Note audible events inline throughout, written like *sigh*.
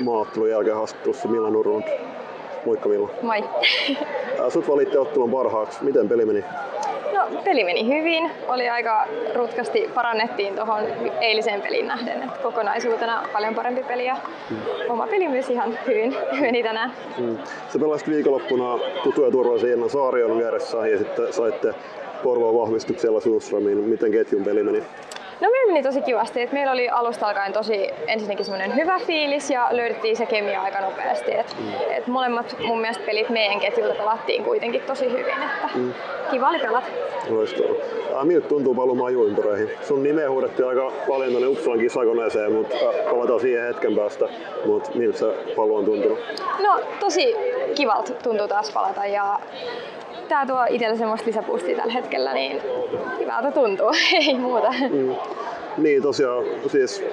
maaottelun jälkeen haastattelussa Milla Nurlund. Moikka Milla. Moi. Sut valitti ottelun parhaaksi. Miten peli meni? No, peli meni hyvin. Oli aika rutkasti parannettiin tuohon eiliseen peliin nähden. Et kokonaisuutena paljon parempi peli ja mm. oma peli myös ihan hyvin meni tänään. Mm. Sä pelasit viikonloppuna tutuja turvallisia Jenna Saarion vieressä ja sitten saitte Porvoon vahvistuksella Suusramiin. Miten ketjun peli meni? No meillä meni tosi kivasti. Et meillä oli alusta alkaen tosi ensinnäkin semmoinen hyvä fiilis ja löydettiin se kemia aika nopeasti. Et, mm. et molemmat mun mielestä pelit meidän ketjulta pelattiin kuitenkin tosi hyvin. Että mm. Kiva oli pelata. Loistavaa. miltä tuntuu palumaan juintoreihin? Sun nimeä huudettiin aika paljon tuonne Uppsalan kisakoneeseen, mutta palataan siihen hetken päästä. Mutta miltä se palu on tuntunut? No tosi kivalta tuntuu taas palata ja tää tuo itselle semmoista lisäpuustia tällä hetkellä, niin hyvältä tuntuu, *laughs* ei muuta. Mm. Niin tosiaan, siis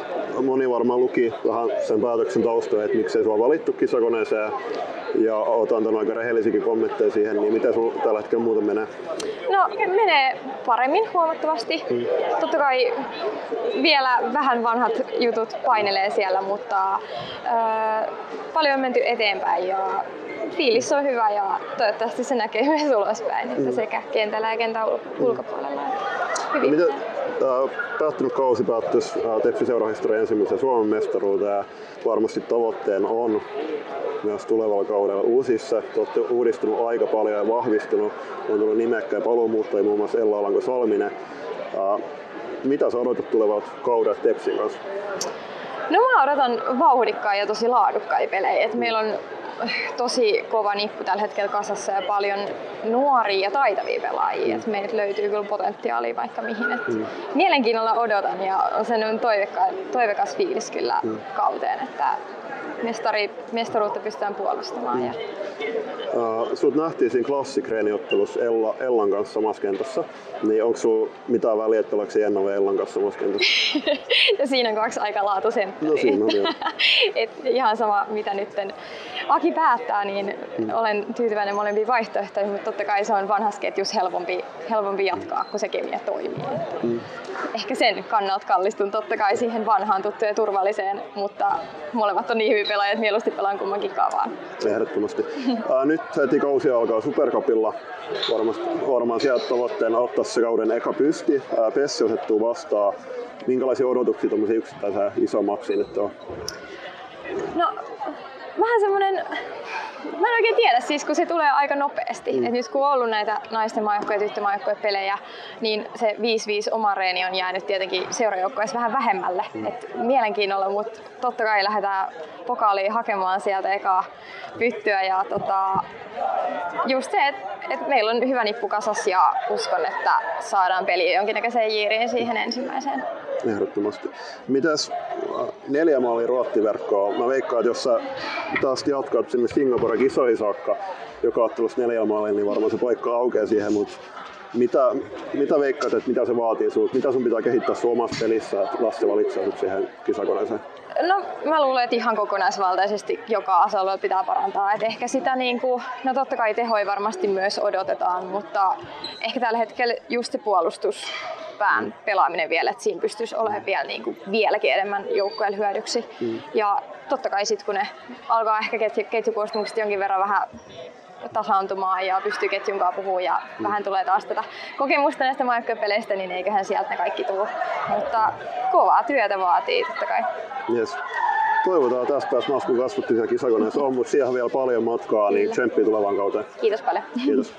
moni varmaan luki vähän sen päätöksen taustaa, että miksei sua valittu kisakoneeseen ja oot antanut aika rehellisikin kommentteja siihen, niin miten sun tällä hetkellä muuten menee? No menee paremmin huomattavasti. Mm. Totta kai vielä vähän vanhat jutut painelee siellä, mutta äh, paljon on menty eteenpäin ja fiilis on hyvä ja toivottavasti se näkyy *laughs* myös ulospäin, että mm. sekä kentällä ja kentän ulkopuolella. Hyvin. No, mitä, päättynyt kausi päättyisi Tepsi seurahistorian ensimmäisen Suomen mestaruuteen ja varmasti tavoitteena on myös tulevalla kaudella uusissa. Te olette uudistunut aika paljon ja vahvistunut. On tullut nimekkäin paluumuuttajia, muun muassa Ella Alanko Salminen. Mitä sä odotat tulevalta kaudelta Tepsin kanssa? No mä odotan vauhdikkaita ja tosi laadukkaita pelejä. Et meillä on tosi kova nippu tällä hetkellä kasassa ja paljon nuoria ja taitavia pelaajia. Mm. Et meiltä löytyy kyllä potentiaalia vaikka mihin. Et mm. Mielenkiinnolla odotan ja on sen toivekas, toivekas fiilis kyllä mm. kauteen, että mestari, mestaruutta pystytään puolustamaan. Mm. Ja... Uh, sut nähtiin siinä klassikreeniottelussa Ella, Ellan kanssa samassa kentässä, niin onko sulla mitään väliä, että ollaanko Jenna vai Ellan kanssa samassa kentässä? *laughs* ja siinä on kaksi aika laatusenttariä. No siinä on, *laughs* Et ihan sama mitä nytten Aki päättää, niin mm. olen tyytyväinen molempiin vaihtoehtoihin, mutta totta kai se on vanhassa ketjussa helpompi, helpompi jatkaa, kun se kemia toimii. Mm. Ehkä sen kannalta kallistun totta kai siihen vanhaan tuttuun ja turvalliseen, mutta molemmat on niin hyvin pelaajia, että mieluusti pelaan kummankin kavaan. Ehdottomasti. Nyt heti kausi alkaa Supercupilla. Varmasti, varmaan sieltä tavoitteena ottaa se kauden eka pysti. Pessi osettuu vastaan. Minkälaisia odotuksia tuommoisia yksittäisiä ison maksiin nyt on? No vähän semmoinen, mä en oikein tiedä, siis kun se tulee aika nopeasti. Mm. Et nyt kun on ollut näitä naisten maajoukkoja ja tyttömaajoukkojen pelejä, niin se 5-5 oma reeni on jäänyt tietenkin seurajoukkoissa vähän vähemmälle. Mm. Et mielenkiinnolla, mutta totta kai lähdetään pokaaliin hakemaan sieltä ekaa pyttyä. Ja tota, just se, että et meillä on hyvä nippu kasas ja uskon, että saadaan peli jonkinnäköiseen jiiriin siihen ensimmäiseen. Ehdottomasti. Mitäs äh, neljä maalia ruottiverkkoa? Mä veikkaan, että jos sä taas jatkat sinne Singapore kisoihin saakka joka ottelussa neljä maalia, niin varmaan se paikka aukeaa siihen, mutta mitä, mitä veikkaat, että mitä se vaatii sinulta? Mitä sun pitää kehittää sun omassa pelissä, että Lasse valitsee sut siihen kisakoneeseen? No mä luulen, että ihan kokonaisvaltaisesti joka asalla pitää parantaa. Et ehkä sitä niin kuin, no totta kai tehoi varmasti myös odotetaan, mutta ehkä tällä hetkellä just se puolustus pään pelaaminen vielä, että siinä pystyisi olemaan vielä niin kuin vieläkin enemmän joukkueelle hyödyksi. Mm. Ja totta kai sitten kun ne alkaa ehkä ketju, jonkin verran vähän tasaantumaan ja pystyy ketjun kanssa puhumaan ja mm. vähän tulee taas tätä kokemusta näistä maajoukkuepeleistä, niin eiköhän sieltä ne kaikki tule. Mutta kovaa työtä vaatii totta kai. Yes. Toivotaan tästä päästä Maskun kasvattiin kisakoneessa on, mutta siihen vielä paljon matkaa, niin tsemppiä tulevaan kauteen. Kiitos paljon. Kiitos.